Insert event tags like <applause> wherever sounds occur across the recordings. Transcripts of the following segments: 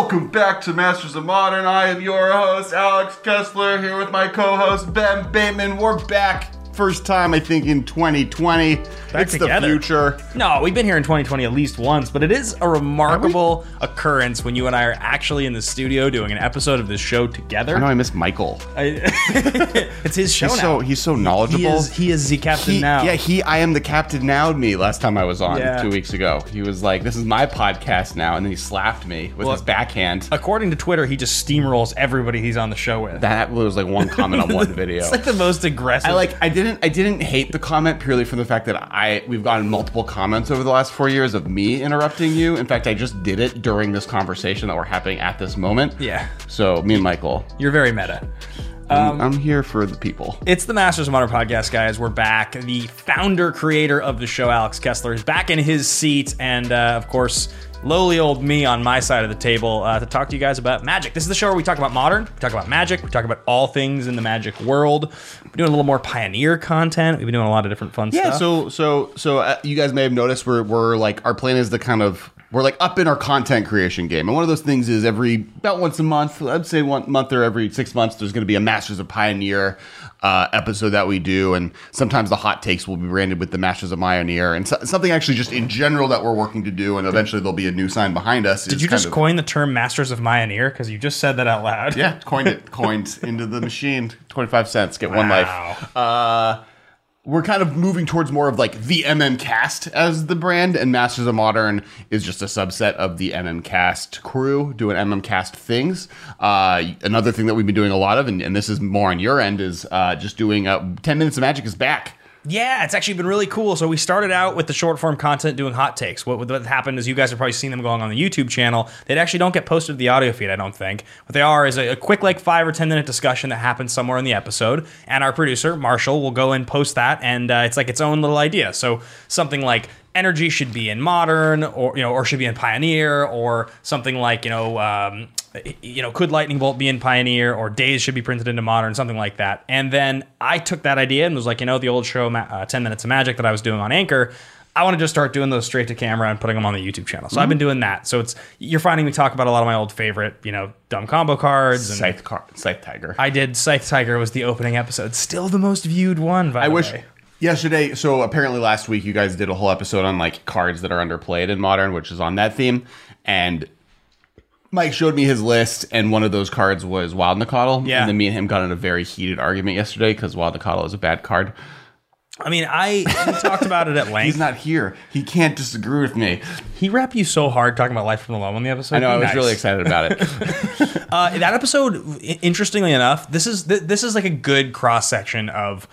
Welcome back to Masters of Modern. I am your host, Alex Kessler, here with my co host, Ben Bateman. We're back. First time, I think, in 2020. it's together. the future. No, we've been here in 2020 at least once, but it is a remarkable occurrence when you and I are actually in the studio doing an episode of this show together. I know I miss Michael. I- <laughs> it's his show He's now. so he's so knowledgeable. he is he is the captain He- now. Yeah, he. I am the captain now. Me. Last time I was on Yeah. two weeks ago, he was like, "This is my podcast now," and then he slapped me with Well- his backhand. According to Twitter, he just steamrolls everybody he's on the show with. That was like one comment on one <laughs> video. It's like the most aggressive. I like. I didn't. I didn't hate the comment purely from the fact that I we've gotten multiple comments over the last four years of me interrupting you. In fact, I just did it during this conversation that we're having at this moment. Yeah. So me and Michael, You're very meta. I'm, I'm here for the people. It's the Masters of Modern podcast, guys. We're back. The founder, creator of the show, Alex Kessler, is back in his seat, and uh, of course, lowly old me on my side of the table uh, to talk to you guys about magic. This is the show where we talk about modern, we talk about magic, we talk about all things in the magic world. We're doing a little more pioneer content. We've been doing a lot of different fun Yeah. stuff. Yeah, so so so uh, you guys may have noticed we're we're like our plan is to kind of we're like up in our content creation game, and one of those things is every about once a month. I'd say one month or every six months, there's going to be a Masters of Pioneer uh, episode that we do, and sometimes the hot takes will be branded with the Masters of Pioneer, and so, something actually just in general that we're working to do, and eventually there'll be a new sign behind us. Did you just coin the term Masters of Myoneer? Because you just said that out loud. Yeah, coined it, <laughs> coined into the machine. Twenty five cents, get one life. Uh, we're kind of moving towards more of like the MM Cast as the brand, and Masters of Modern is just a subset of the MM Cast crew doing MM Cast things. Uh, another thing that we've been doing a lot of, and, and this is more on your end, is uh, just doing uh, Ten Minutes of Magic is back. Yeah, it's actually been really cool. So we started out with the short form content doing hot takes. What, what happened is you guys have probably seen them going on the YouTube channel. They actually don't get posted to the audio feed, I don't think. What they are is a, a quick, like five or ten minute discussion that happens somewhere in the episode, and our producer Marshall will go and post that, and uh, it's like its own little idea. So something like energy should be in modern, or you know, or should be in pioneer, or something like you know. Um, you know, could Lightning Bolt be in Pioneer or Days should be printed into Modern, something like that. And then I took that idea and was like, you know, the old show, uh, 10 Minutes of Magic that I was doing on Anchor, I want to just start doing those straight to camera and putting them on the YouTube channel. So I've been doing that. So it's, you're finding me talk about a lot of my old favorite, you know, dumb combo cards. And Scythe, car- Scythe Tiger. I did Scythe Tiger was the opening episode. Still the most viewed one, by I the wish way. Yesterday. So apparently last week you guys did a whole episode on like cards that are underplayed in modern, which is on that theme. And Mike showed me his list, and one of those cards was Wild Nacatl. Yeah. And then me and him got in a very heated argument yesterday because Wild Nacatl is a bad card. I mean, I we talked about it at <laughs> length. He's not here. He can't disagree with me. he rap you so hard talking about Life from the Loam on the episode. I know. I was Nice. really excited about it. <laughs> Uh, that episode, interestingly enough, this is th- this is like a good cross section of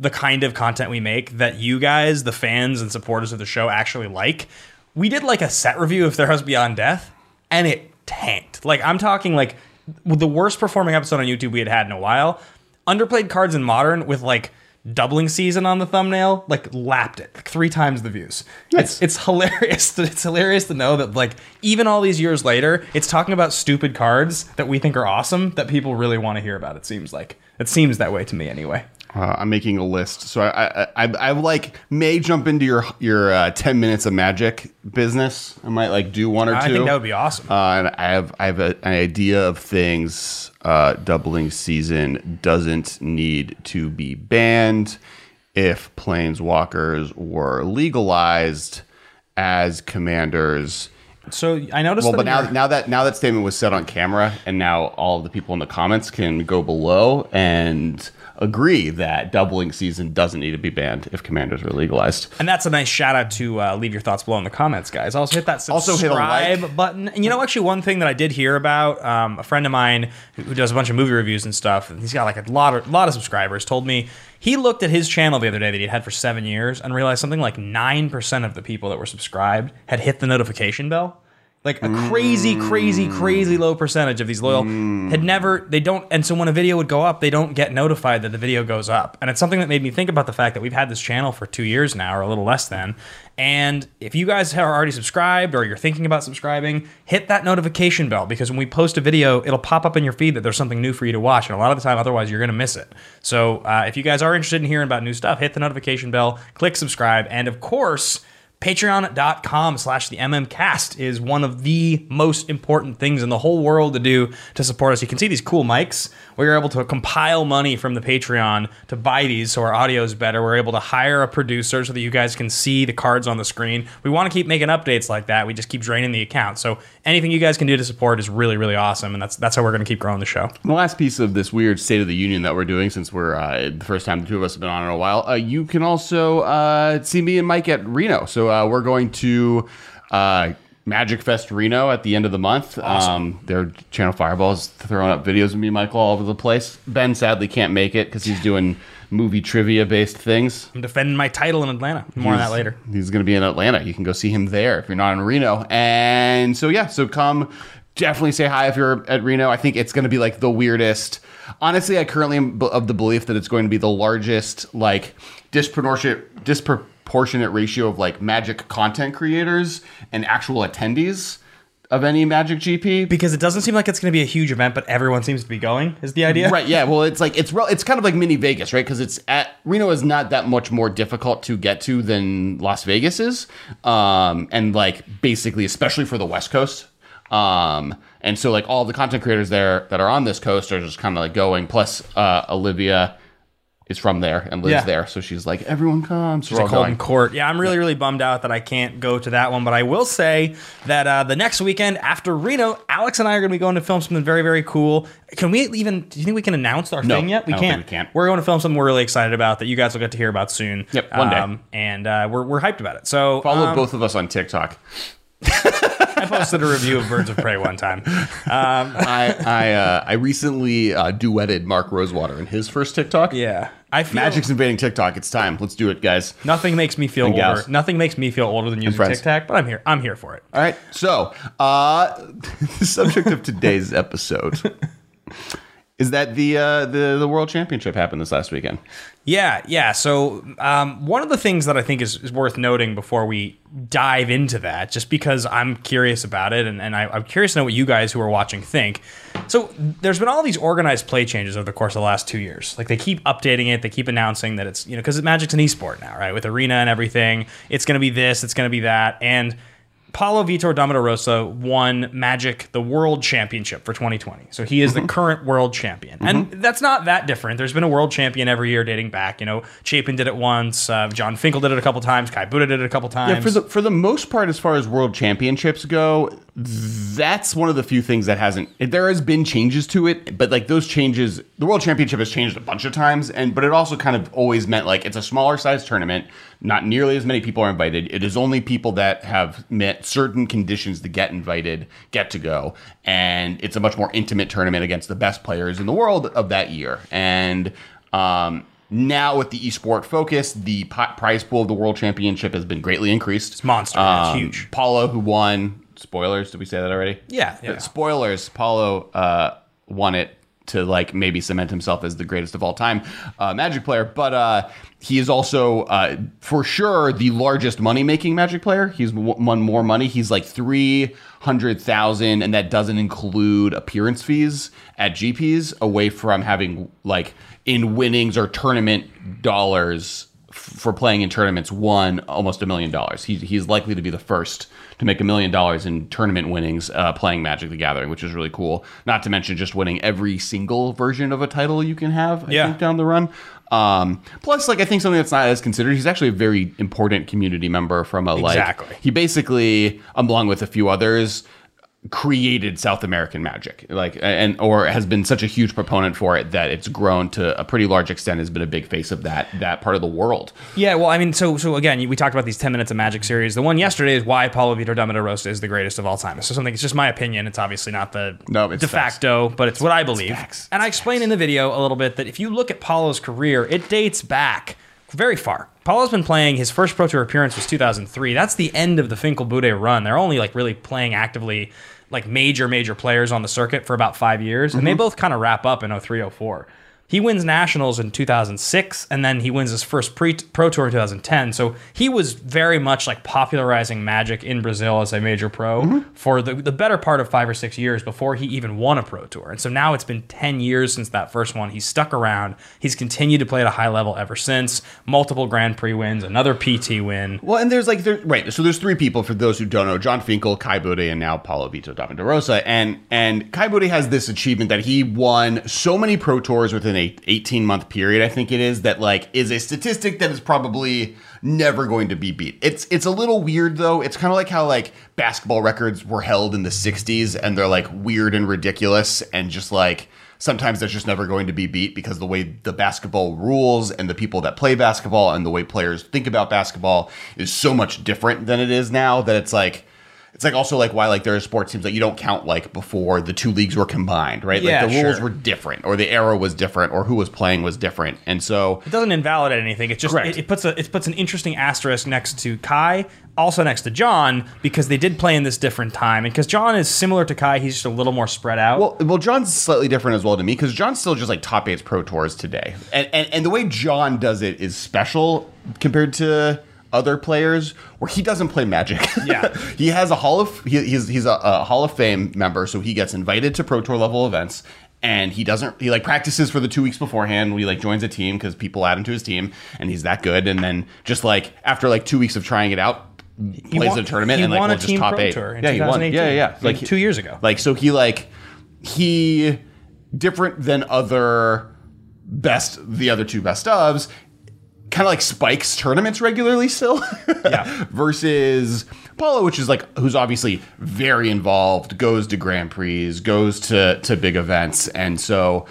the kind of content we make that you guys, the fans and supporters of the show, actually like. We did like a set review of Theros Beyond Death, and it tanked. Like I'm talking like the worst performing episode on YouTube we had had in a while. Underplayed cards in modern with like doubling season on the thumbnail, like lapped it like three times the views. It's it's hilarious. To, <laughs> it's hilarious to know that like even all these years later, it's talking about stupid cards that we think are awesome that people really want to hear about. It seems like it seems that way to me anyway. Uh, I'm making a list, so I, I, I, I like may jump into your your uh, ten minutes of magic business. I might like do one or two. I think that would be awesome. Uh, and I have I have a, an idea of things. Uh, doubling season doesn't need to be banned if planeswalkers were legalized as commanders. so I noticed. Well, that but now now that now that statement was said on camera, and now all of the people in the comments can go below and agree that doubling season doesn't need to be banned if commanders are legalized. And that's a nice shout out to uh, leave your thoughts below in the comments, guys. Also hit that Also subscribe hit like. button. And you know, actually, one thing that I did hear about, um, a friend of mine who who does a bunch of movie reviews and stuff, and he's got like a lot of lot of subscribers, told me he looked at his channel the other day that he'd had for seven years and realized something like nine percent of the people that were subscribed had hit the notification bell. Like a crazy, crazy, crazy low percentage of these loyal had never, they don't, and so when a video would go up, they don't get notified that the video goes up. And it's something that made me think about the fact that we've had this channel for two years now, or a little less than. And if you guys are already subscribed or you're thinking about subscribing, hit that notification bell because when we post a video, it'll pop up in your feed that there's something new for you to watch. And a lot of the time, otherwise, you're going to miss it. So uh, if you guys are interested in hearing about new stuff, hit the notification bell, click subscribe, and of course, patreon.com slash the mmcast is one of the most important things in the whole world to do to support us. You can see these cool mics. We're able to compile money from the patreon to buy these so our audio is better. We're able to hire a producer so that you guys can see the cards on the screen. We want to keep making updates like that. We just keep draining the account. So anything you guys can do to support is really really awesome and that's that's how we're going to keep growing the show. The last piece of this weird State of the Union that we're doing, since we're uh, the first time the two of us have been on in a while, uh, you can also uh, see me and Mike at Reno. So uh, we're going to uh, Magic Fest Reno at the end of the month. Um, their ChannelFireball's throwing up videos of me and Michael all over the place. Ben sadly can't make it because he's doing movie trivia based things. i'm defending my title in atlanta more on that later He's going to be in Atlanta. You can go see him there if you're not in Reno. And so yeah, so come definitely say hi if you're at Reno. I think it's going to be like the weirdest. Honestly, I currently am of the belief that it's going to be the largest like disproportionate disproportionate ratio of like Magic content creators and actual attendees of any Magic GP. because it doesn't seem like it's going to be a huge event but everyone seems to be going is the idea Right. Yeah. Well, it's like it's real. It's kind of like mini Vegas, right? Because it's at Reno is not that much more difficult to get to than Las Vegas is, um, and like basically, especially for the West Coast. Um, and so like all the content creators there that are on this coast are just kind of like going. Plus, uh, Olivia is from there and lives Yeah. there, so she's like, everyone comes. So we're It's a Colton. Court. Yeah, I'm really, really bummed out that I can't go to that one. But I will say that uh, the next weekend after Reno, Alex and I are going to be going to film something very, very cool. Can we even? Do you think we can announce our No, thing yet? We I don't think can't. we can. We're going to film something we're really excited about that you guys will get to hear about soon. Um, Yep, one day. And uh, we're we're hyped about it. So Follow um, both of us on TikTok. <laughs> I posted a review of Birds of Prey one time. I I uh, I recently uh, duetted Mark Rosewater in his first TikTok. Yeah, I feel Magic's invading TikTok. It's time. Let's do it, guys. Nothing makes me feel And older. gals. Nothing makes me feel older than using. TikTok, but I'm here. I'm here for it. All right. So, uh, <laughs> the subject of today's episode <laughs> is that the uh, the the World Championship happened this last weekend. Yeah, yeah. So um, one of the things that I think is, is worth noting before we dive into that, just because I'm curious about it, and, and I, I'm curious to know what you guys who are watching think. So there's been all these organized play changes over the course of the last two years. Like they keep updating it, they keep announcing that it's you know because Magic's an esport now, right? With arena and everything, it's going to be this, it's going to be that, and Paulo Vitor Damo da Rosa won Magic the World Championship for 2020. So he is the current world champion. And that's not that different. There's been a world champion every year dating back. You know, Chapin did it once, uh, Jon Finkel did it a couple times, Kai Budde did it a couple times. Yeah, for the for the most part, as far as World Championships go, that's one of the few things that hasn't. There has been changes to it, but like those changes, the World Championship has changed a bunch of times, and but it also kind of always meant like it's a smaller size tournament. Not nearly as many people are invited. It is only people that have met certain conditions to get invited get to go, and it's a much more intimate tournament against the best players in the world of that year. And um, now with the esport focus, the prize pool of the World Championship has been greatly increased. It's monster. It's huge. Paulo, who won. Spoilers? Did we say that already? Yeah, yeah. Spoilers. Paulo uh, won it to like maybe cement himself as the greatest of all time uh, Magic player, but uh, he is also uh, for sure the largest money making Magic player. He's won more money. He's like three hundred thousand, and that doesn't include appearance fees at GPs. Away from having like in winnings or tournament dollars f- for playing in tournaments won almost a million dollars. He's he's likely to be the first to make a million dollars in tournament winnings uh, playing Magic the Gathering, which is really cool. Not to mention just winning every single version of a title you can have. I Yeah. think down the run. Um, plus, like I think something that's not as considered. He's actually a very important community member from a like. Exactly. He basically, along with a few others, created South American magic, like and or has been such a huge proponent for it that it's grown to a pretty large extent. Has been a big face of that that part of the world. Yeah, well, I mean, so so again, we talked about these ten minutes of Magic series. The one yesterday is why Paulo Vitor Damo da Rosa is the greatest of all time. So something. It's just my opinion. It's obviously not the No, it's de facts. facto, but it's what I believe. facts. And I explain in the video a little bit that if you look at Paulo's career, it dates back very far. Paulo's been playing. His first Pro Tour appearance was 2003. That's the end of the Finkel Budde run. They're only like really playing actively, like major major players on the circuit for about five years, and they mm-hmm. both kind of wrap up in 03 04. He wins nationals in 2006, and then he wins his first pre- pro tour in 2010. So he was very much like popularizing Magic in Brazil as a major pro Mm-hmm. for the, the better part of five or six years before he even won a pro tour. And so now it's been 10 years since that first one. He's stuck around. He's continued to play at a high level ever since. Multiple Grand Prix wins, another PT win. Well, and there's like there, right. So there's three people for those who don't know: Jon Finkel, Kai Budde, and now Paulo Vito Rosa. And and Kai Budde has this achievement that he won so many pro tours within a 18 month period. I think it is that like is a statistic that is probably never going to be beat. It's it's a little weird though. It's kind of like how like basketball records were held in the 60s and they're like weird and ridiculous and just like sometimes that's just never going to be beat because the way the basketball rules and the people that play basketball and the way players think about basketball is so much different than it is now that it's like it's like also like why like there are sports teams that you don't count like before the two leagues were combined, right? Yeah, like the rules sure. were different or the era was different or who was playing was different. And so It doesn't invalidate anything. It just it, it puts a it puts an interesting asterisk next to Kai, also next to John because they did play in this different time. And because John is similar to Kai, he's just a little more spread out. Well, well, John's slightly different as well to me because John's still just like top eight's pro tours today, and, and and the way John does it is special compared to other players where he doesn't play Magic. <laughs> Yeah. he has a Hall of he, he's he's a, a Hall of Fame member, so he gets invited to pro tour level events. And he doesn't. He like practices for the two weeks beforehand. he like joins a team because people add him to his team, and he's that good. And then just like after like two weeks of trying it out, plays won- a tournament he and like won a team top pro eight. tour in yeah, he won. 2018. Yeah, yeah, yeah. Like, two years ago. Like so, he like he different than other best the other two best ofs kind of like spikes tournaments regularly still. Yeah. <laughs> versus paulo which is like who's obviously very involved goes to grand prix goes to to big events. And so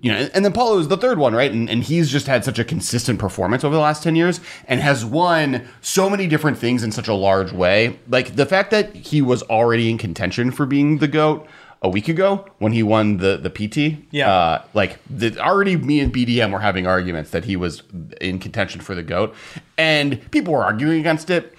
you know and then paulo is the third one right? And, and he's just had such a consistent performance over the last 10 years and has won so many different things in such a large way. Like the fact that he was already in contention for being the goat a week ago when he won the the PT. Yeah. Uh, like the, already me and BDM were having arguments that he was in contention for the GOAT. And people were arguing against it.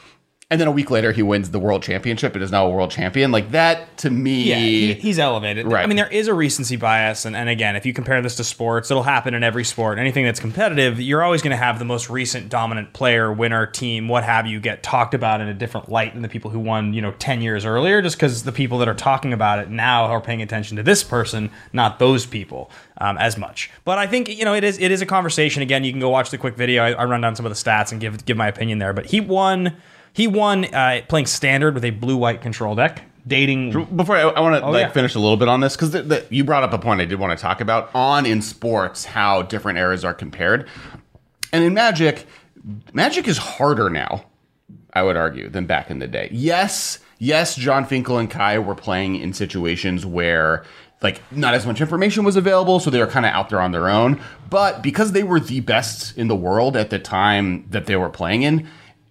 And then a week later he wins the world championship and is now a world champion. Like that to me Yeah, he, he's elevated. Right. I mean, there is a recency bias, and, and again, if you compare this to sports, it'll happen in every sport. Anything that's competitive, you're always going to have the most recent dominant player, winner, team, what have you, get talked about in a different light than the people who won, you know, ten years earlier. Just because the people that are talking about it now are paying attention to this person, not those people. Um, as much, but I think you know it is it is a conversation. Again, you can go watch the quick video. I, I run down some of the stats and give give my opinion there. But he won he won uh, playing standard with a blue white control deck, dating before I, I want to like yeah. finish a little bit on this because you brought up a point I did want to talk about on in sports how different eras are compared, and in Magic, Magic is harder now. I would argue than back in the day. Yes, yes, Jon Finkel and Kai were playing in situations where like not as much information was available, so they were kind of out there on their own. But because they were the best in the world at the time that they were playing in,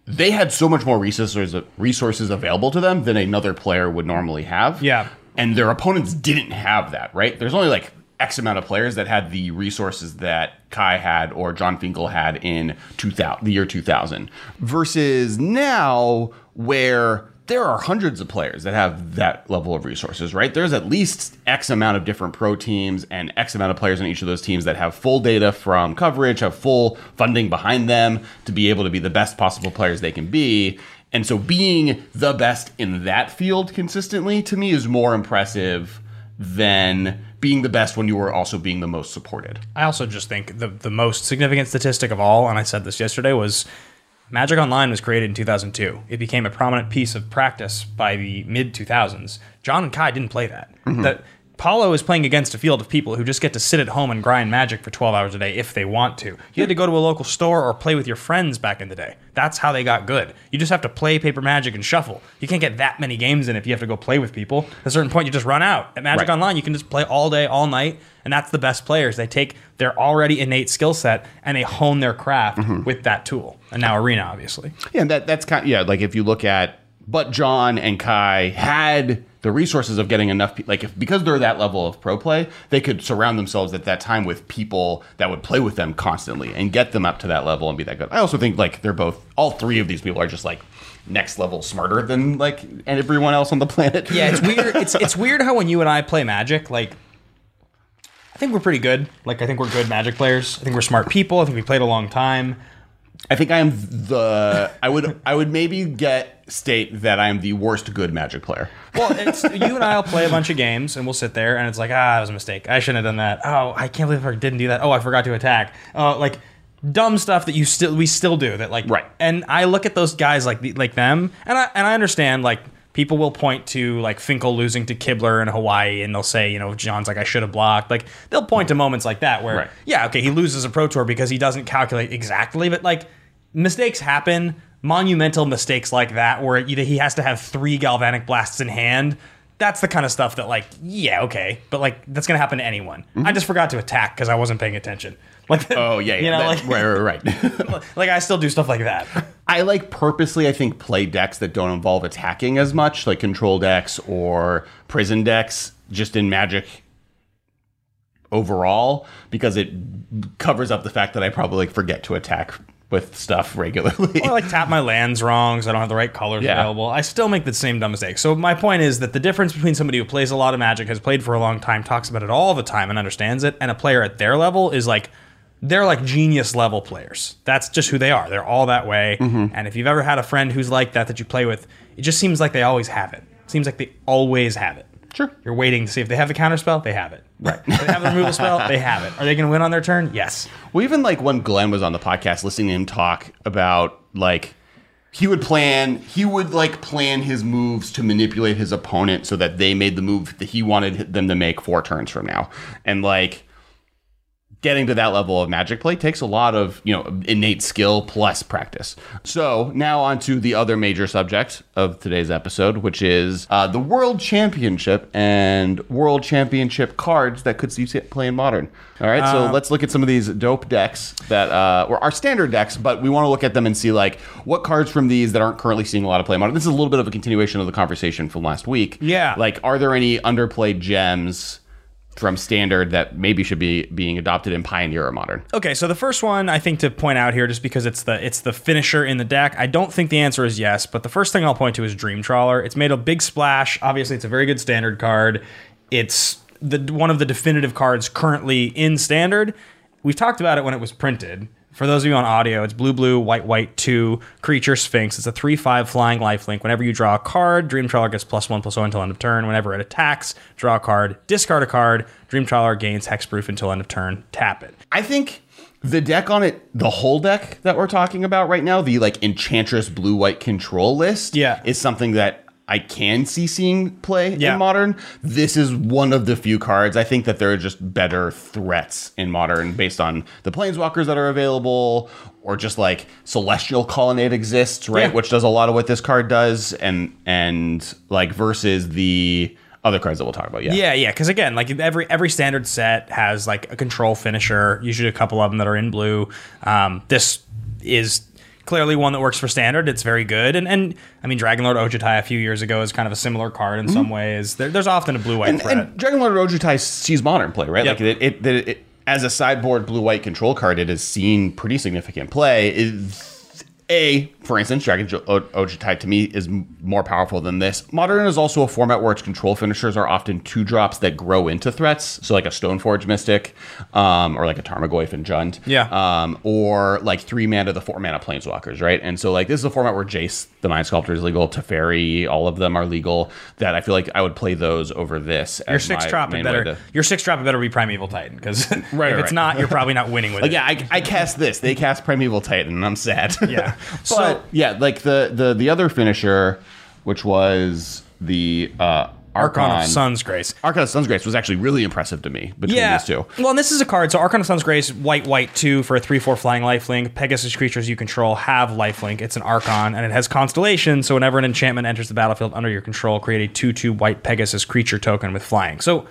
they had so much more resources resources available to them than another player would normally have. Yeah. And their opponents didn't have that, right? There's only like X amount of players that had the resources that Kai had or Jon Finkel had in 2000, the year 2000, versus now where there are hundreds of players that have that level of resources, right? There's at least X amount of different pro teams and X amount of players in each of those teams that have full data from coverage, have full funding behind them to be able to be the best possible players they can be. And so being the best in that field consistently to me is more impressive than being the best when you were also being the most supported. I also just think the the most significant statistic of all, and I said this yesterday, was Magic Online was created in 2002. It became a prominent piece of practice by the mid 2000s. John and Kai didn't play that. Mm-hmm. That Paulo is playing against a field of people who just get to sit at home and grind Magic for 12 hours a day if they want to. You had to go to a local store or play with your friends back in the day. That's how they got good. You just have to play paper Magic and shuffle. You can't get that many games in if you have to go play with people. At a certain point, you just run out. At Magic Right. Online, you can just play all day, all night, and that's the best players. They take their already innate skill set and they hone their craft mm-hmm. with that tool. And now Arena, obviously. Yeah, that that's kind of, yeah, like if you look at but John and Kai had the resources of getting enough like if because they're that level of pro play, they could surround themselves at that time with people that would play with them constantly and get them up to that level and be that good. I also think like they're both all three of these people are just like next level smarter than like everyone else on the <laughs> planet. Yeah, it's weird. It's it's weird how when you and I play Magic, like I think we're pretty good. Like I think we're good Magic players. I think we're smart people. I think we played a long time. I think I am the. I would. I would maybe get state that I am the worst good Magic player. Well, it's you and I'll play a bunch of games, and we'll sit there, and it's like, ah, it was a mistake. I shouldn't have done that. Oh, I can't believe I didn't do that. Oh, I forgot to attack. Oh, like dumb stuff that you still we still do that like Right. And I look at those guys like the- like them, and I and I understand like. People will point to like Finkel losing to Kibler in Hawaii, and they'll say, you know, John's like, I should have blocked. Like they'll point to moments like that where, Right. yeah, okay, he loses a pro tour because he doesn't calculate exactly, but like mistakes happen. Monumental mistakes like that, where either he has to have three galvanic blasts in hand. That's the kind of stuff that, like, yeah, okay, but like that's gonna happen to anyone. I just forgot to attack because I wasn't paying attention. <laughs> Like, Mm-hmm. Oh yeah, yeah. you know, that- like, right, right, right. <laughs> like I still do stuff like that. <laughs> I like purposely, I think, play decks that don't involve attacking as much, like control decks or prison decks, just in Magic overall, because it covers up the fact that I probably like, forget to attack with stuff regularly. I like tap my lands wrong, so I don't have the right colors Yeah. available. I still make the same dumb mistake. So my point is that the difference between somebody who plays a lot of Magic, has played for a long time, talks about it all the time, and understands it, and a player at their level is like they're like genius level players. That's just who they are. They're all that way. Mm-hmm. And if you've ever had a friend who's like that that you play with, it just seems like they always have it. Seems like they always have it. Sure. You're waiting to see if they have the counterspell. they have it. Right. They have the removal spell, they have it. Are they going to win on their turn? Yes. Well, even like when Glenn was on the podcast, listening to him talk about like he would plan, he would like plan his moves to manipulate his opponent so that they made the move that he wanted them to make four turns from now, and like getting to that level of magic play takes a lot of you know innate skill plus practice. So now on to the other major subject of today's episode which is uh, the world championship and world championship cards that could see play in modern. All right so let's look at some of these dope decks that uh, were our standard decks but we want to look at them and see like what cards from these that aren't currently seeing a lot of play in modern. This is a little bit of a continuation of the conversation from last week. Yeah. like are there any underplayed gems from standard that maybe should be being adopted in Pioneer or Modern. Okay, so the first one I think to point out here, just because it's the it's the finisher in the deck, I don't think the answer is yes. But the first thing I'll point to is Dream Trawler. It's made a big splash. Obviously, it's a very good standard card. It's the one of the definitive cards currently in standard. We've talked about it when it was printed. For those of you on audio, it's blue, blue, white, white, two creature Sphinx. It's a three, five flying lifelink. Whenever you draw a card, Dream Trawler gets plus one, plus one until end of turn. Whenever it attacks, draw a card, discard a card. Dream Trawler gains hexproof until end of turn. Tap it. I think the deck on it, the whole deck that we're talking about right now, the like Enchantress blue white control list, Yeah. is something that I can see seeing play Yeah. in modern. This is one of the few cards. I think that there are just better threats in modern based on the planeswalkers that are available, or just like Celestial Colonnade exists, right? Yeah. Which does a lot of what this card does, and and like versus the other cards that we'll talk about. Yeah. Yeah, yeah. Because again, like every every standard set has like a control finisher. Usually a couple of them that are in blue. Um, this is clearly one that works for standard. It's very good. And and I mean, Dragonlord Ojutai a few years ago is kind of a similar card in mm-hmm. some ways. There, there's often a blue white and, threat. and Dragonlord Ojutai sees modern play, right? Yep. Like it, it, it, it- as a sideboard blue white control card, it has seen pretty significant play. Is a, for instance, Dragon Jo- O- Ojutai to me is more powerful than this. Modern is also a format where its control finishers are often two drops that grow into threats. So like a Stoneforge Mystic, um, or like a Tarmogoyf and Jund. Yeah. Um, or like three mana the four mana planeswalkers, right? And so like this is a format where Jace, the Mind Sculptor, is legal. Teferi, all of them are legal. That I feel like I would play those over this. your six drop way better. to- Your six drop it better be Primeval Titan because <laughs> if right, it's not, you're probably not winning with Like, it. yeah, I, I cast this. They cast Primeval Titan, and I'm sad. Yeah. But So- yeah, like the the the other finisher, which was the uh, Archon, Archon of Sun's Grace. Archon of Sun's Grace was actually really impressive to me between Yeah. these two. Well, and this is a card. So Archon of Sun's Grace, white, white, two for a three, four flying lifelink. Pegasus creatures you control have lifelink. It's an Archon, and it has Constellation. So whenever an enchantment enters the battlefield under your control, create a two-two white Pegasus creature token with flying. So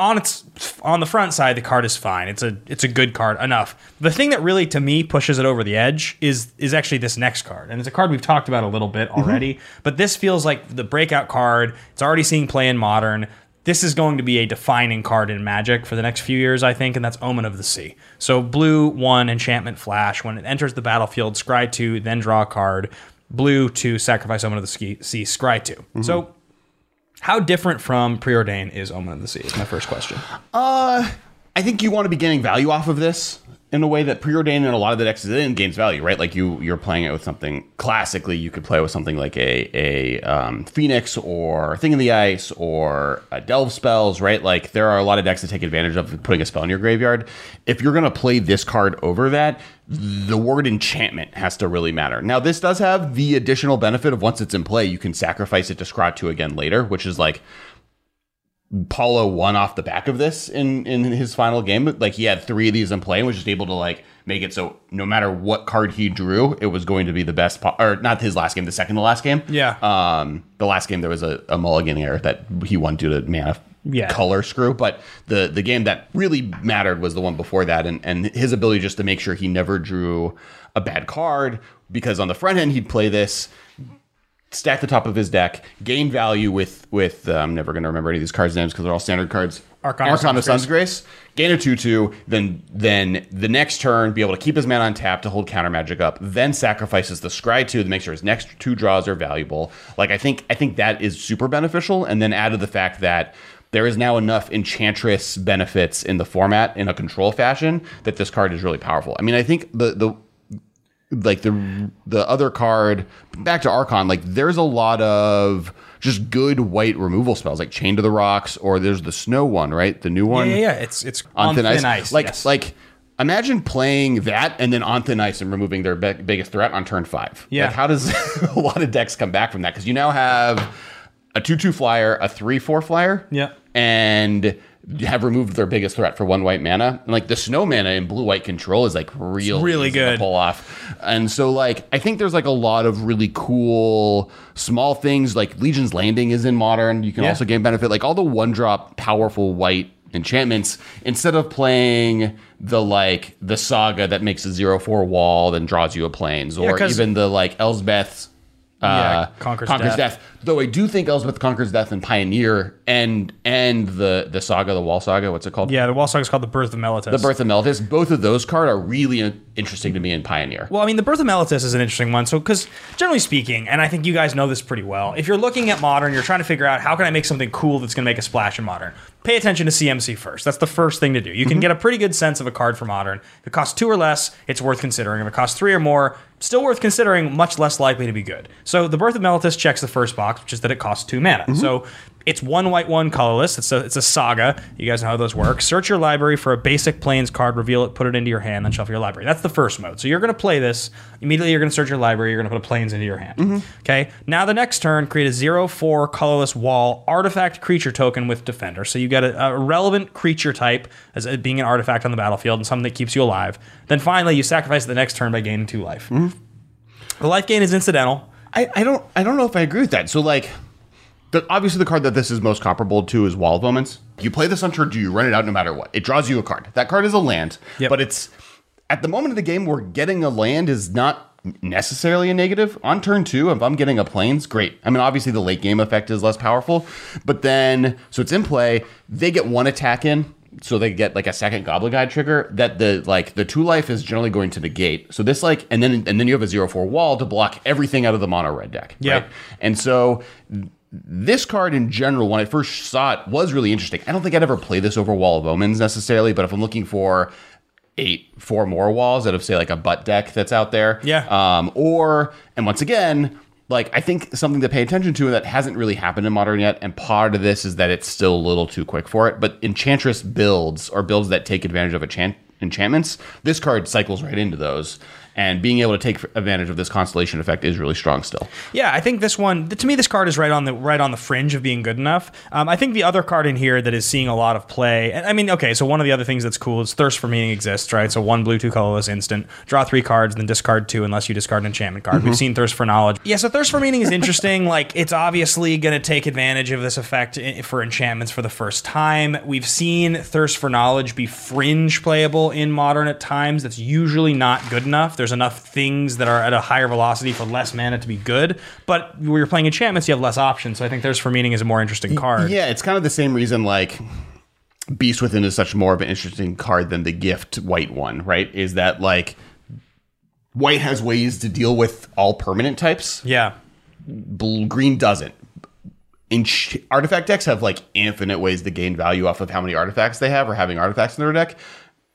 on its on the front side, the card is fine. It's a it's a good card enough. The thing that really to me pushes it over the edge is is actually this next card, and it's a card we've talked about a little bit mm-hmm. already. But this feels like the breakout card. It's already seeing play in modern this is going to be a defining card in Magic for the next few years, I think, and that's Omen of the Sea. So blue one enchantment flash when it enters the battlefield, scry two, then draw a card. Blue two sacrifice Omen of the Sea, sea scry 2 mm-hmm. So how different from Preordain is Omen of the Sea? Is my first question. Uh, I think you want to be getting value off of this in a way that preordained in a lot of the decks is in gains value, right? Like you you're playing it with something classically you could play with something like a a um, Phoenix or Thing in the Ice or a Delve spells, right? Like there are a lot of decks that take advantage of putting a spell in your graveyard. If you're gonna play this card over that, the word enchantment has to really matter. Now this does have the additional benefit of once it's in play, you can sacrifice it to scry two again later, which is like Paulo won off the back of this in in his final game. Like he had three of these in play and was just able to like make it so no matter what card he drew, it was going to be the best. Po- or not his last game, the second to last game. Yeah. Um, the last game there was a, a mulligan error that he won due to mana Yeah. color screw. But the the game that really mattered was the one before that, and and his ability just to make sure he never drew a bad card because on the front end he'd play this stack the top of his deck, gain value with with uh, I'm never going to remember any of these cards' names because they're all standard cards. Arcana Arcana Sun's Sun's Grace. Gain a two two. Then then the next turn be able to keep his man on tap to hold counter magic up. Then sacrifices the scry two to make sure his next two draws are valuable. Like I think I think that is super beneficial. And then added to the fact that. There is now enough enchantress benefits in the format in a control fashion that this card is really powerful. I mean, I think the the like the the other card back to Archon, like there's a lot of just good white removal spells, like Chain to the Rocks, or there's the Snow one, right? The new one Yeah, yeah, yeah. It's it's on, thin, ice. Like yes. like imagine playing that and then on thin ice and removing their be- biggest threat on turn five. Yeah. like how does <laughs> a lot of decks come back from that? Because you now have a two two flyer, a three four flyer, Yeah. and have removed their biggest threat for one white mana. And like the snow mana in blue white control is like real really easy to good. pull off. And so like I think there's like a lot of really cool small things like Legion's Landing is in modern. You can Yeah. also gain benefit like all the one drop powerful white enchantments instead of playing the like the saga that makes a zero four wall then draws you a plains or 'cause- even the like Elspeth's uh, Yeah, Conquers Death. death. Though I do think Elspeth conquers death and Pioneer and and the the saga, the Wall Saga. What's it called? yeah, the wall Saga is called the Birth of Meletis. The Birth of Meletis. Both of those cards are really interesting to me in Pioneer. Well, I mean, the Birth of Meletis is an interesting one. So, because generally speaking, and I think you guys know this pretty well, if you're looking at modern, you're trying to figure out how can I make something cool that's going to make a splash in modern. Pay attention to CMC first. That's the first thing to do. You can mm-hmm. get a pretty good sense of a card for modern. If it costs two or less, it's worth considering. If it costs three or more, still worth considering, much less likely to be good. So, the Birth of Meletis checks the first box, which is that it costs two mana. Mm-hmm. So, it's one white, one colorless. It's a it's a saga. You guys know how those work. Search your library for a basic plains card, reveal it, put it into your hand, then shuffle your library. That's the first mode. So you're going to play this immediately. You're going to search your library. You're going to put a plains into your hand. Mm-hmm. Okay. Now the next turn, create a zero four colorless wall artifact creature token with defender. So you get a, a relevant creature type as it being an artifact on the battlefield and something that keeps you alive. Then finally, you sacrifice the next turn by gaining two life. Mm-hmm. The life gain is incidental. I, I don't I don't know if I agree with that. So like the, obviously the card that this is most comparable to is Wall of Omens. You play this on turn two, you run it out no matter what. It draws you a card. That card is a land, Yep. but it's at the moment of the game where getting a land is not necessarily a negative. On turn two, if I'm getting a plains, great. I mean, obviously the late game effect is less powerful, but then so it's in play. They get one attack in, so they get like a second Goblin Guide trigger. That the like the two life is generally going to negate. So this like and then and then you have a zero four wall to block everything out of the mono red deck. Yeah. right? and so. This card in general, when I first saw it, was really interesting. I don't think I'd ever play this over Wall of Omens necessarily, but if I'm looking for eight four more walls out of say like a butt deck that's out there. Yeah. Um, or and once again, like I think something to pay attention to that hasn't really happened in modern yet, and part of this is that it's still a little too quick for it. But enchantress builds or builds that take advantage of enchant enchantments, this card cycles right into those. And being able to take advantage of this constellation effect is really strong still. Yeah, I think this one to me this card is right on the right on the fringe of being good enough. Um, I think the other card in here that is seeing a lot of play. I mean, okay, so one of the other things that's cool is Thirst for Meaning exists, right? So one blue, two colorless instant, draw three cards, then discard two unless you discard an enchantment card. We've mm-hmm. seen Thirst for Knowledge. Yeah, so Thirst for Meaning is interesting. <laughs> like it's obviously going to take advantage of this effect eh, eh, for enchantments for the first time. We've seen Thirst for Knowledge be fringe playable in modern at times. That's usually not good enough. There's enough things that are at a higher velocity for less mana to be good. But when you're playing enchantments, you have less options. So I think Thirst for Meaning is a more interesting card. Yeah, it's kind of the same reason like Beast Within is such more of an interesting card than the gift white one, right? Is that like white has ways to deal with all permanent types, Yeah. blue, green doesn't. ench- artifact decks have like infinite ways to gain value off of how many artifacts they have or having artifacts in their deck.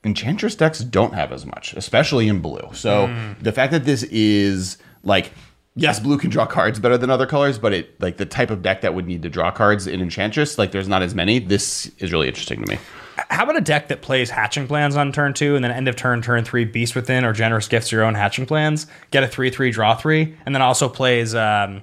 Enchantress decks don't have as much, especially in blue. So the fact that this is like yes, blue can draw cards better than other colors, but it like the type of deck that would need to draw cards in Enchantress, like there's not as many. This is really interesting to me. How about a deck that plays hatching plans on turn two and then end of turn, turn three, beast within or generous gifts your own hatching plans, get a three three draw three, and then also plays um,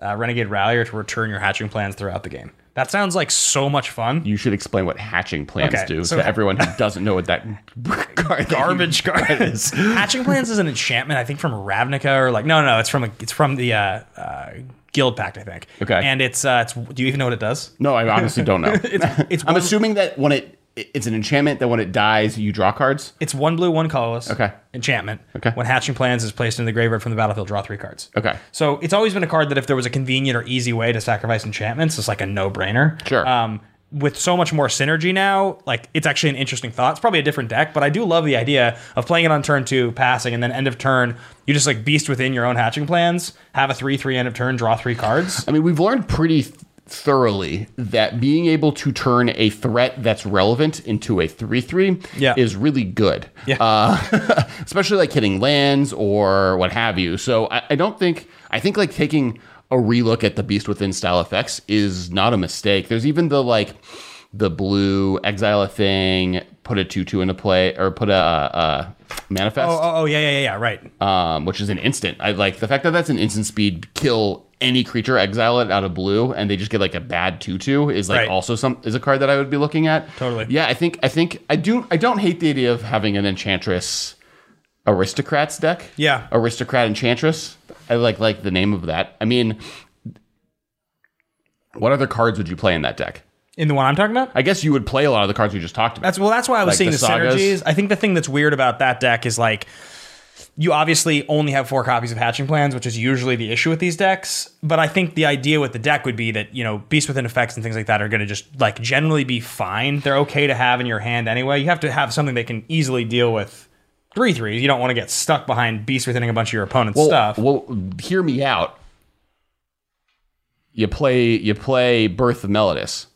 uh, Renegade Rallier to return your hatching plans throughout the game. That sounds like so much fun. You should explain what hatching plans Okay, do so- to everyone who <laughs> doesn't know what that <laughs> Garbage card is. hatching plans is an enchantment, I think, from Ravnica or like no, no, no, it's from a, it's from the uh, uh, Guildpact, I think. Okay. and it's uh, it's. Do you even know what it does? No, I honestly don't know. <laughs> It's I'm one, assuming that when it it's an enchantment that when it dies you draw cards. it's one blue, one colorless. Okay. Enchantment. Okay. When hatching plans is placed in the graveyard from the battlefield, draw three cards. Okay. So it's always been a card that if there was a convenient or easy way to sacrifice enchantments, it's like a no brainer. Sure. Um, with so much more synergy now, like it's actually an interesting thought. It's probably a different deck, but I do love the idea of playing it on turn two, passing, and then end of turn, you just like beast within your own hatching plans, have a three three end of turn, draw three cards. I mean, we've learned pretty thoroughly that being able to turn a threat that's relevant into a 3 3 Yeah. is really good. Yeah. Uh, <laughs> especially like hitting lands or what have you. So I, I don't think, I think like taking a relook at the Beast Within style effects is not a mistake. There's even the like, the blue exile a thing, put a 2 2 into play, or put a, a manifest Oh, oh, oh, yeah, yeah, yeah, yeah, right. um, which is an instant. I like the fact that that's an instant speed kill any creature, exile it out of blue, and they just get like a bad two two is like Right. also some is a card that I would be looking at. Totally. Yeah, I think I think I do I don't hate the idea of having an enchantress aristocrats deck. Yeah. Aristocrat enchantress. I like like the name of that. I mean what other cards would you play in that deck? In the one I'm talking about? I guess you would play a lot of the cards we just talked about. That's well. That's why I was Like seeing the the, sagas? synergies. I think the thing that's weird about that deck is like you obviously only have four copies of hatching plans, which is usually the issue with these decks. But I think the idea with the deck would be that you know beast within effects and things like that are going to just like generally be fine. They're okay to have in your hand anyway. You have to have something that can easily deal with three threes. You don't want to get stuck behind beast within a bunch of your opponent's well, stuff. Well, hear me out. You play you play Birth of Melodus.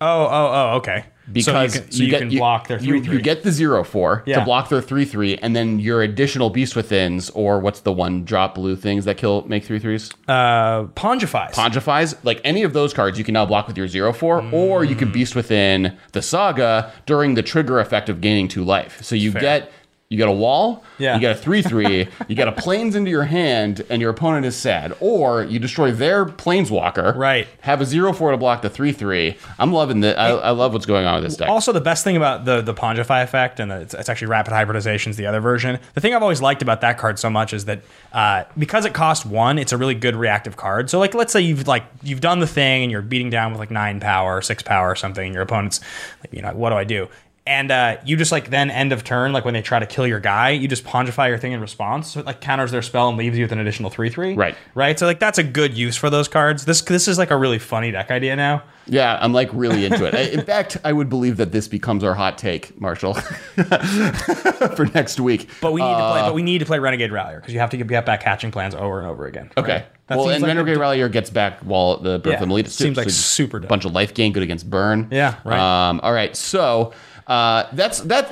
Oh, oh, oh, okay. because so you can, so you can block their three three. you get the zero four Yeah. to block their three three, and then your additional beast withins or what's the one drop blue things that kill make three threes? uh, Pongifies. Pongifies, like any of those cards, you can now block with your zero four, or you Mm. can beast within the saga during the trigger effect of gaining two life. So you get you got a wall, Yeah. you got a three three, <laughs> you got a plains into your hand, and your opponent is sad, or you destroy their planeswalker, Right. Have a zero four to block the three three. I'm loving the I, I love what's going on with this deck. Also, the best thing about the the Pongify effect, and it's, it's actually rapid hybridization is the other version. The thing I've always liked about that card so much is that uh, because it costs one, it's a really good reactive card. So, like, let's say you've like you've done the thing and you're beating down with like nine power six power or something, and your opponent's like, you know, what do I do? And uh, you just like then end of turn, like when they try to kill your guy, you just Pongify your thing in response, so it like counters their spell and leaves you with an additional three three. Right. right. So like that's a good use for those cards. This this is like a really funny deck idea now. Yeah, I'm like really into it. I- In fact, I would believe that this becomes our hot take, Marshall, <laughs> for next week. But we need to Uh, play. But we need to play Renegade Rallier because you have to get back hatching plans over and over again. Okay. right? That well, and like Renegade Rallier gets back while the Birth Yeah, of Melita too. seems like So super dope. bunch of life gain, good against burn. Yeah, right. Um, all right, so uh, that's that's.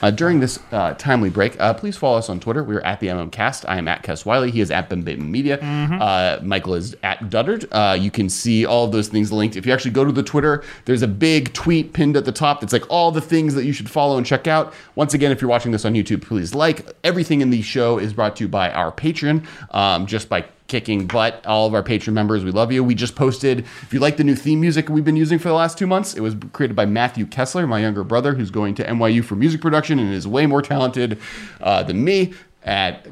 Uh, during this uh, timely break, uh, please follow us on Twitter. We're at the MMCast. I am at Kes Wiley. He is at Ben Bateman Media. Mm-hmm. Uh, Michael is at Duddard. Uh, you can see all of those things linked. If you actually go to the Twitter, there's a big tweet pinned at the top that's like all the things that you should follow and check out. Once again, if you're watching this on YouTube, please like. Everything in the show is brought to you by our Patreon, um, just by kicking butt. All of our Patreon members, we love you. We just posted, if you like the new theme music we've been using for the last two months, it was created by Matthew Kessler, my younger brother, who's going to NYU for music production and is way more talented uh, than me at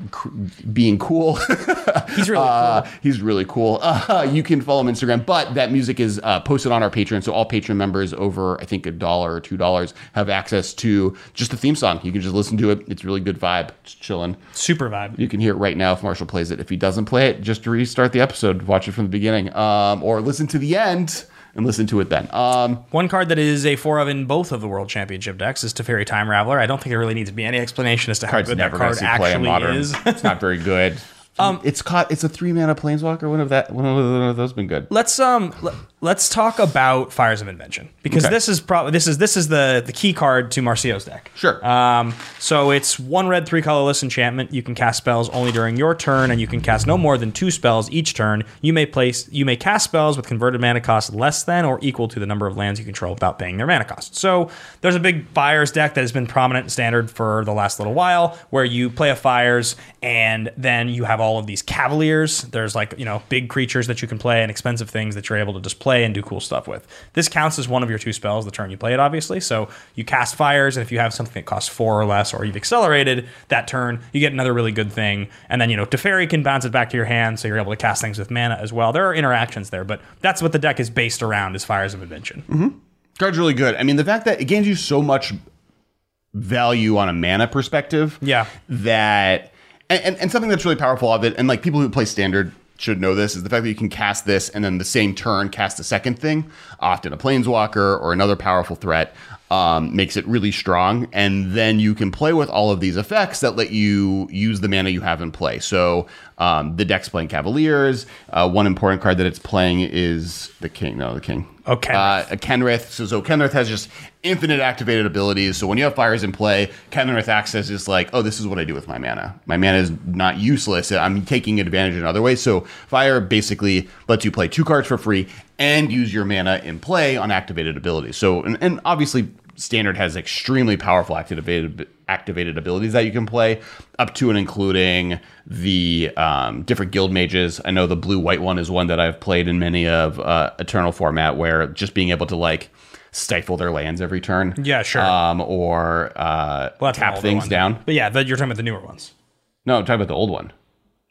being cool. <laughs> He's really Uh, cool. he's really cool. Uh, <laughs> you can follow him on Instagram, but that music is uh, posted on our Patreon. So all Patreon members over, I think, a dollar or two dollars have access to just the theme song. You can just listen to it. It's really good vibe. It's chilling. Super vibe. You can hear it right now if Marshall plays it. If he doesn't play it, just restart the episode, watch it from the beginning, um, or listen to the end and listen to it then. Um, One card that is a four of in both of the World Championship decks is Teferi Time Raveler. I don't think there really needs to be any explanation as to how good that card to see play actually modern. is. <laughs> it's not very good. <laughs> Um, it's caught. It's a three mana planeswalker. When of that? When have those been good? Let's um l- let's talk about Fires of Invention because Okay. this is probably this is this is the the key card to Marcio's deck. Sure. Um, so it's one red, three colorless enchantment. You can cast spells only during your turn, and you can cast no more than two spells each turn. You may place you may cast spells with converted mana cost less than or equal to the number of lands you control without paying their mana cost. So there's a big fires deck that has been prominent and standard for the last little while, where you play a fires and then you have all of these cavaliers. There's like you know big creatures that you can play and expensive things that you're able to just play and do cool stuff with. This counts as one of your two spells the turn you play it, obviously. So you cast fires, and if you have something that costs four or less, or you've accelerated that turn, you get another really good thing. And then you know Teferi can bounce it back to your hand, so you're able to cast things with mana as well. There are interactions there, but that's what the deck is based around: is Fires of Invention. Mm-hmm. Card's really good. I mean, the fact that it gains you so much value on a mana perspective. Yeah. That and, and, and something that's really powerful of it, and like people who play standard should know this, is the fact that you can cast this and then the same turn cast a second thing, often a planeswalker or another powerful threat. Um, makes it really strong, and then you can play with all of these effects that let you use the mana you have in play. So um, the deck's playing Cavaliers. Uh, one important card that it's playing is the King. No, the King. Kenrith. Uh, Kenrith. So, so Kenrith has just infinite activated abilities. So when you have fires in play, Kenrith as just like, oh, this is what I do with my mana. My mana is not useless. I'm taking advantage in other ways. So fire basically lets you play two cards for free and use your mana in play on activated abilities. So and, and obviously standard has extremely powerful activated activated abilities that you can play up to and including the um, different guild mages i know the blue white one is one that i've played in many of uh, eternal format where just being able to like stifle their lands every turn Yeah, sure. um, or uh, Well, tap things one. down But yeah, you're talking about the newer ones. no i'm talking about the old one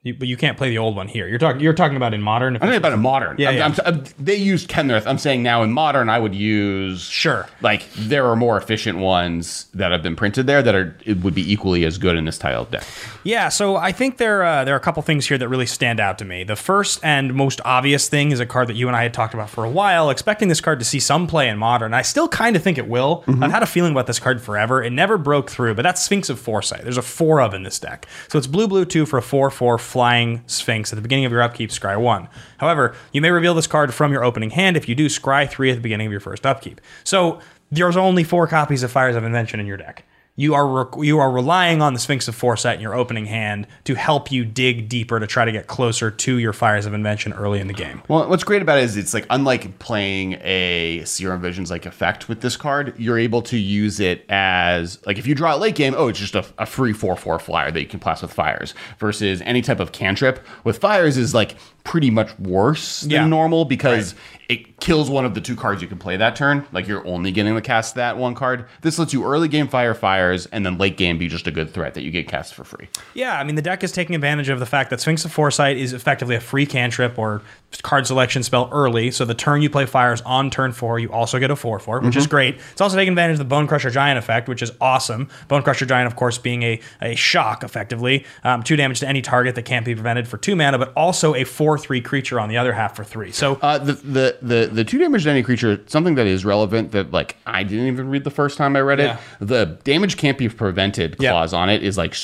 You, but you can't play the old one here. You're talking. You're talking about in modern. I'm talking about in modern. Yeah, I'm, yeah. I'm, I'm- they used Kenrith. I'm saying now in modern, I would use Sure. Like there are more efficient ones that have been printed there that are it would be equally as good in this tiled deck. Yeah, so I think there uh, there are a couple things here that really stand out to me. The first and most obvious thing is a card that you and I had talked about for a while, expecting this card to see some play in modern. I still kind of think it will. I've had a feeling about this card forever. It never broke through, but that's Sphinx of Foresight. There's a four of in this deck, so it's blue blue two for a four four flying Sphinx at the beginning of your upkeep. Scry one. However, you may reveal this card from your opening hand. If you do, scry three at the beginning of your first upkeep. So there's only four copies of Fires of Invention in your deck. You are re- you are relying on the Sphinx of Foresight in your opening hand to help you dig deeper to try to get closer to your Fires of Invention early in the game. Well, what's great about it is it's like unlike playing a Serum Visions like effect with this card, you're able to use it as like if you draw it late game, oh, it's just a, a free four four flyer that you can blast with fires. Versus any type of cantrip with fires is like pretty much worse than Yeah. normal because it kills one of the two cards you can play that turn. Like you're only getting to cast that one card. This lets you early game fire fire and then late game be just a good threat that you get cast for free. Yeah, I mean the deck is taking advantage of the fact that Sphinx of Foresight is effectively a free cantrip or card selection spell early. So the turn you play fires on turn four, you also get a four four, which is great. It's also taking advantage of the Bonecrusher Giant effect, which is awesome. Bonecrusher Giant, of course, being a, a shock effectively, um, two damage to any target that can't be prevented for two mana, but also a four three creature on the other half for three. So Uh, the, the the the two damage to any creature, something that is relevant that like I didn't even read the first time I read it. The damage can't be prevented Yeah. clause on it is like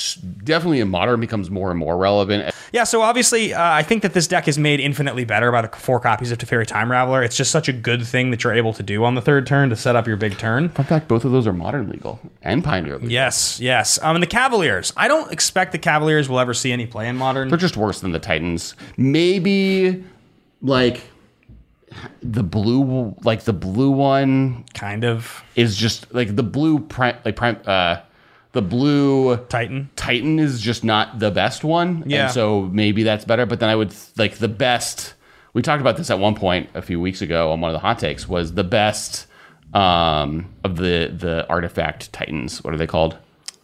definitely in modern becomes more and more relevant. Yeah, so obviously, uh, I think that this deck is made infinitely better by the four copies of Teferi Time Raveler. It's just such a good thing that you're able to do on the third turn to set up your big turn. Fun fact: both of those are modern legal and pioneer legal. Yes, yes. Um, and the Cavaliers. I don't expect the Cavaliers will ever see any play in Modern. They're just worse than the Titans. Maybe like the blue, like the blue one Kind of. is just like the blue prime, like prime, uh, the blue Titan. Titan is just not the best one. Yeah. And so maybe that's better. But then I would like the best. We talked about this at one point a few weeks ago on one of the hot takes was the best um, of the the artifact Titans. What are they called?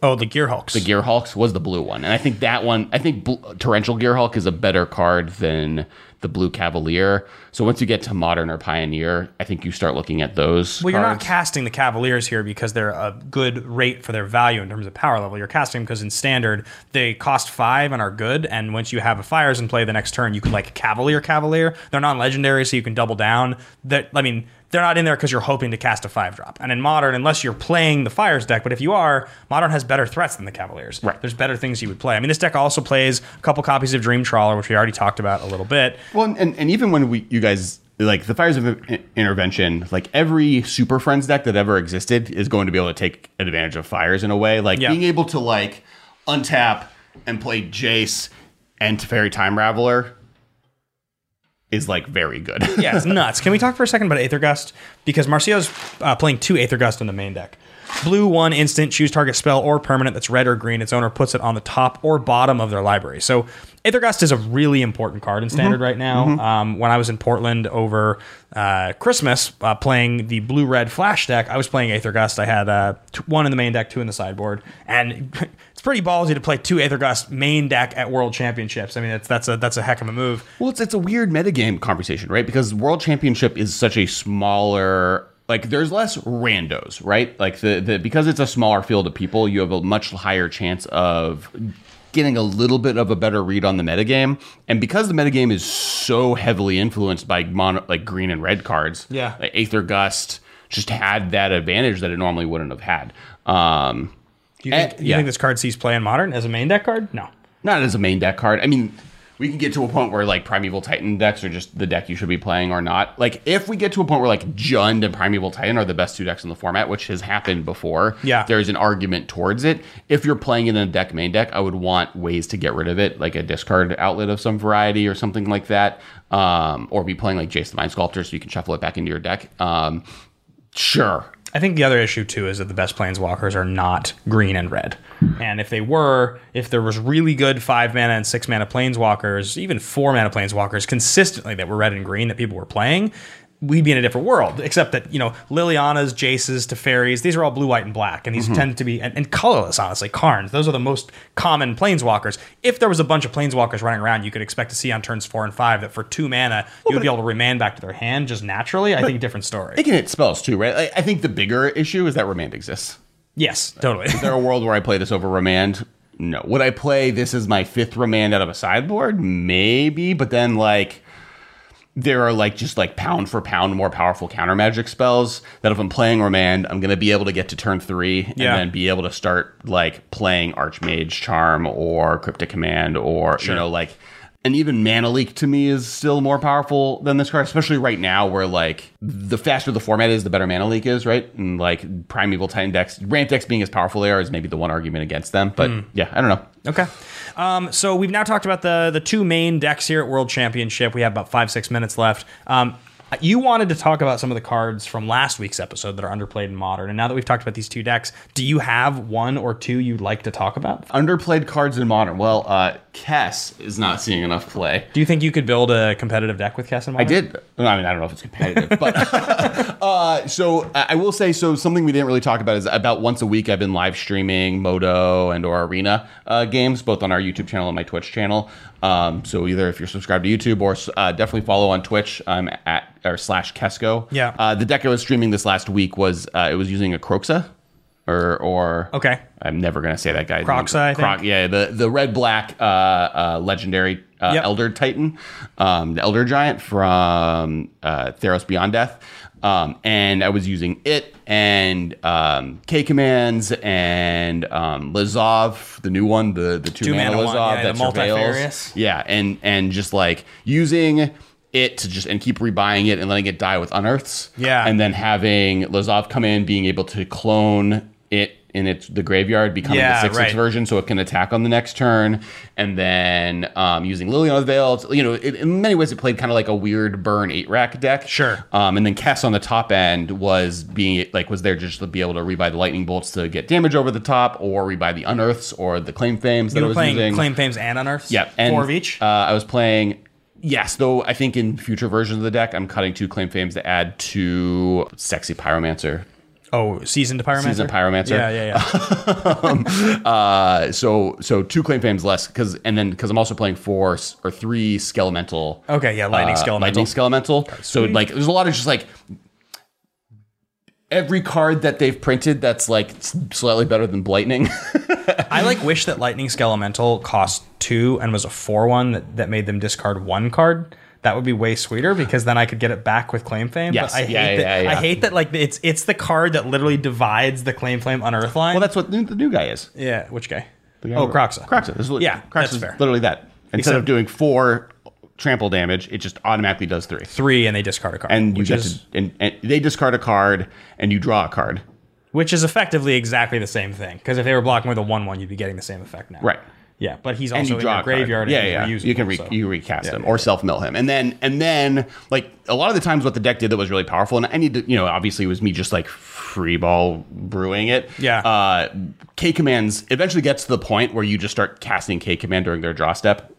Oh, the Gearhulks. The Gearhulks was the blue one, and I think that one. I think bl- Torrential Gearhulk is a better card than the blue Cavalier. So once you get to Modern or Pioneer, I think you start looking at those. Well, you're not casting the Cavaliers here because they're a good rate for their value in terms of power level. You're casting them because in standard they cost five and are good. And once you have a fires in play the next turn, you can like Cavalier Cavalier. They're non-legendary, so you can double down. That I mean, they're not in there because you're hoping to cast a five drop. And in modern, unless you're playing the fires deck, but if you are, modern has better threats than the Cavaliers. Right. There's better things you would play. I mean, this deck also plays a couple copies of Dream Trawler, which we already talked about a little bit. Well, and, and even when we, you guys, like the Fires of Intervention, like every Super Friends deck that ever existed is going to be able to take advantage of Fires in a way. Like Yeah. being able to like untap and play Jace and Teferi Time Raveler is like very good. <laughs> yeah, it's nuts. Can we talk for a second about Aether Gust? Because Marcio's uh, playing two Aether Gust in the main deck. Blue one instant, choose target spell or permanent that's red or green. Its owner puts it on the top or bottom of their library. So Aether Gust is a really important card in standard right now. Um, when I was in Portland over uh, Christmas uh, playing the blue red flash deck, I was playing Aether Gust. I had uh, t- one in the main deck, two in the sideboard, and <laughs> it's pretty ballsy to play two Aether Gust main deck at World Championships. I mean, that's that's a that's a heck of a move. Well, it's it's a weird metagame conversation, right? Because World Championship is such a smaller like there's less randos, right? Like the, the because it's a smaller field of people, you have a much higher chance of getting a little bit of a better read on the metagame. And because the metagame is so heavily influenced by mono, like green and red cards, Yeah. like Aether Gust just had that advantage that it normally wouldn't have had. Um Do you think, Eh, you yeah. think this card sees play in modern as a main deck card? No. not as a main deck card. I mean, we can get to a point where like Primeval Titan decks are just the deck you should be playing or not. Like if we get to a point where like Jund and Primeval Titan are the best two decks in the format, which has happened before, Yeah. there's an argument towards it. If you're playing it in a deck main deck, I would want ways to get rid of it, like a discard outlet of some variety or something like that, um, or be playing like Jace the Mind Sculptor so you can shuffle it back into your deck. Um, sure, I think the other issue too is that the best planeswalkers are not green and red. And if they were, if there was really good five mana and six mana planeswalkers, even four mana planeswalkers consistently that were red and green that people were playing, we'd be in a different world. Except that, you know, Liliana's, Jace's, Teferis, these are all blue, white, and black. And these mm-hmm. tend to be, and, and colorless, honestly. Karns, those are the most common planeswalkers. If there was a bunch of planeswalkers running around, you could expect to see on turns four and five that for two mana, you would be able to remand back to their hand just naturally. I think different story. it can hit spells too, right? Like, I think the bigger issue is that Remand exists. yes, totally. Is there a world where I play this over Remand? No. Would I play this as my fifth Remand out of a sideboard? Maybe, but then like there are like just like pound for pound more powerful counter magic spells that if I'm playing Remand, I'm gonna be able to get to turn three and Yeah. then be able to start like playing Archmage Charm or Cryptic Command or you know like and even Mana Leak to me is still more powerful than this card, especially right now where like the faster the format is, the better Mana Leak is, right? And like Primeval Titan decks, Ramp decks being as powerful they are is maybe the one argument against them. But hmm. yeah, I don't know. Okay. Um, so we've now talked about the the two main decks here at World Championship. We have about five six minutes left. Um, you wanted to talk about some of the cards from last week's episode that are underplayed in modern, and now that we've talked about these two decks, do you have one or two you'd like to talk about? Underplayed cards in modern. Well, uh Kess is not seeing enough play. Do you think you could build a competitive deck with Kess in modern? I did. I mean, I don't know if it's competitive, but <laughs> uh, so I will say so. Something we didn't really talk about is about once a week I've been live streaming Moto and or Arena uh, games, both on our YouTube channel and my Twitch channel. Um, so either if you're subscribed to YouTube or uh, definitely follow on Twitch, I'm at or slash Kesco. Yeah. Uh, the deck I was streaming this last week was uh, it was using a Kroxa. Or, or Okay. I'm never gonna say that guy. Kroxa, name. I think. Croc- yeah, the the red black uh, uh, legendary uh, Yep. Elder Titan, um, the Elder Giant from uh, Theros Beyond Death. Um, and I was using it and um, K commands and um, Lazav, the new one, the the two, Two mana one, yeah, that the surveils. Yeah, and and just like using it to just and keep rebuying it and letting it die with unearths. Yeah. and then having Lazav come in, being able to clone it in its the graveyard, becoming Yeah, the six six version, so it can attack on the next turn, and then um, using Liliana's Veil. You know, it, in many ways, it played kind of like a weird burn eight rack deck. Sure. Um, and then Kess on the top end was being like was there just to be able to rebuy the lightning bolts to get damage over the top, or rebuy the unearths or the claim fames that You I were was playing using. Claim Fames and Unearths? Yeah, and Four of each? Uh, I was playing. Yes, though I think in future versions of the deck, I'm cutting two claim fames to add to sexy pyromancer. Oh, seasoned pyromancer. Seasoned pyromancer. Yeah, yeah, yeah. <laughs> Uh, so so two claim fames less because and then because I'm also playing four or three skelemental. Okay, yeah, lightning uh, skelemental. Lightning skelemental. So like, there's a lot of just like every card that they've printed that's like slightly better than Blightning. <laughs> I like wish that lightning skelemental cost two and was a four one that, that made them discard one card. That would be way sweeter because then I could get it back with claim fame. Yes, but I hate yeah, that. yeah, yeah. I hate that. Like it's it's the card that literally divides the claim flame unearth line. well, that's what the new guy is. yeah. Which guy? Guy oh, Kroxa. Kroxa. This is Yeah, Kroxa that's is fair. literally that. Instead Except- of doing four trample damage, it just automatically does three. Three, and they discard a card. And you which get is, to and, and they discard a card and you draw a card. which is effectively exactly the same thing. Because if they were blocking with a one one, you'd be getting the same effect now. Right. Yeah, but he's also in your graveyard. Yeah, and yeah. You can re- so. you recast Yeah, him yeah, or self mill him, and then and then like a lot of the times what the deck did that was really powerful, and I need to you know obviously it was me just like free ball brewing it. Yeah. Uh, K commands eventually gets to the point where you just start casting K command during their draw step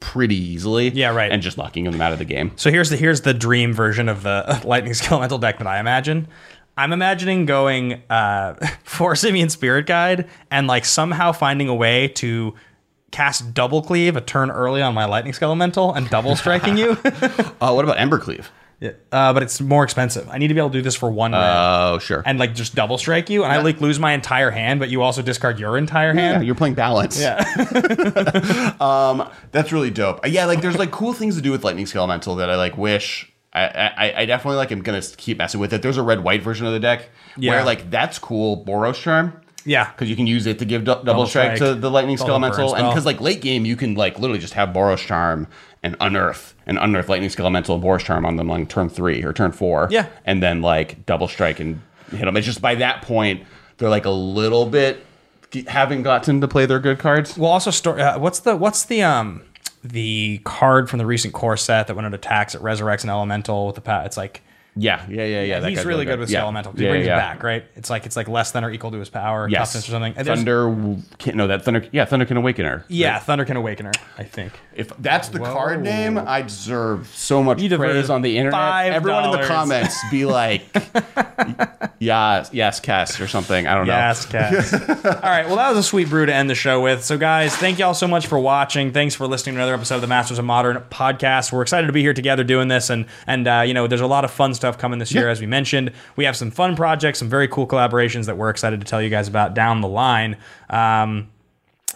pretty easily. Yeah, right. And just knocking them out of the game. So here's the here's the dream version of the <laughs> lightning elemental deck that I imagine. I'm imagining going uh, <laughs> for Simian Spirit Guide and like somehow finding a way to cast double cleave a turn early on my lightning skelemental and double striking you. <laughs> Uh, what about Embercleave? Yeah. uh, but it's more expensive. I need to be able to do this for one red Oh, sure. and like just double strike you, and I like lose my entire hand, but you also discard your entire yeah, hand. you're playing balance. Yeah. <laughs> um, That's really dope. Uh, Yeah, like there's like cool things to do with Lightning Skelemental that I like wish. I, I, I definitely like. am gonna keep messing with it. There's a red white version of the deck Yeah. where like that's cool. Boros Charm yeah. because you can use it to give du- double, strike, strike. to the Lightning Double burn Skelemental, and because like late game you can like literally just have Boros Charm and unearth and unearth Lightning Elemental, and Boros Charm on them on turn three or turn four. Yeah. and then like double strike and hit them. It's just by that point they're like a little bit haven't gotten to play their good cards. Well, also, store, uh, what's the what's the um the card from the recent core set that when it attacks it resurrects an elemental with the pat? It's like Yeah, yeah, yeah, yeah. he's really good with Yeah. elemental. 'cause Yeah, he brings yeah, it back, right? It's like it's like less than or equal to his power, Yes. toughness or something. Thunder can't no that Thunder yeah, Thunderkin Awakener. yeah, Thunderkin Awakener. I think. If that's the card name, I deserve so much You praise on the internet. $5. Everyone in the comments be <laughs> like yes, yes, Kess or something. I don't know. Yes, Cass. <laughs> all right. Well, that was a sweet brew to end the show with. So, guys, thank you all so much for watching. Thanks for listening to another episode of the Masters of Modern podcast. We're excited to be here together doing this, and and uh, you know, there's a lot of fun stuff coming this year, as we mentioned. We have some fun projects, some very cool collaborations that we're excited to tell you guys about down the line. Um,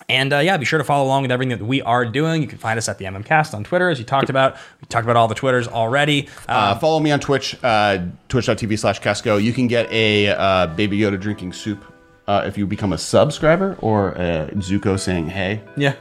and uh, yeah, be sure to follow along with everything that we are doing. You can find us at the MMCast on Twitter, as you talked about. We talked about all the Twitters already. Uh, Uh, follow me on Twitch, uh, twitch.tv slash Casco. You can get a uh, Baby Yoda drinking soup uh, if you become a subscriber or a Zuko saying hey. Yeah.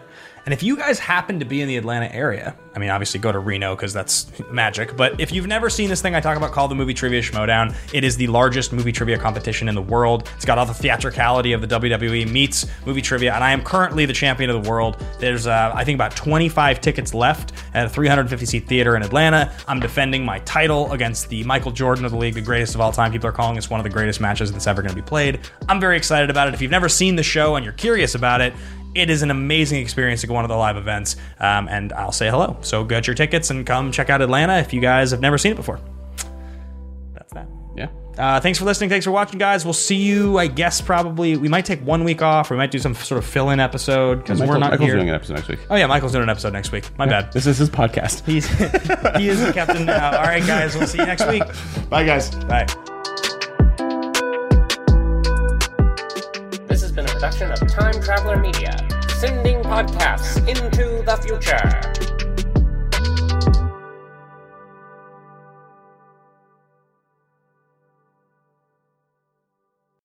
And if you guys happen to be in the Atlanta area, I mean, obviously go to Reno because that's magic. But if you've never seen this thing I talk about called the Movie Trivia Schmodown, it is the largest movie trivia competition in the world. It's got all the theatricality of the WWE meets movie trivia, and I am currently the champion of the world. There's, uh, I think, about 25 tickets left at a 350 seat theater in Atlanta. I'm defending my title against the Michael Jordan of the league, the greatest of all time. People are calling this one of the greatest matches that's ever going to be played. I'm very excited about it. If you've never seen the show and you're curious about it, it is an amazing experience to go one of the live events, um, and I'll say hello. So get your tickets and come check out Atlanta if you guys have never seen it before. That's that. Yeah. Uh, thanks for listening. Thanks for watching, guys. We'll see you. I guess probably we might take one week off. Or we might do some sort of fill-in episode because we're not Michael's here. doing an episode next week. Oh yeah, Michael's doing an episode next week. My bad. This is his podcast. He's <laughs> he is the captain now. All right, guys. We'll see you next week. Bye, guys. Bye. Production of Time Traveler Media, sending podcasts into the future.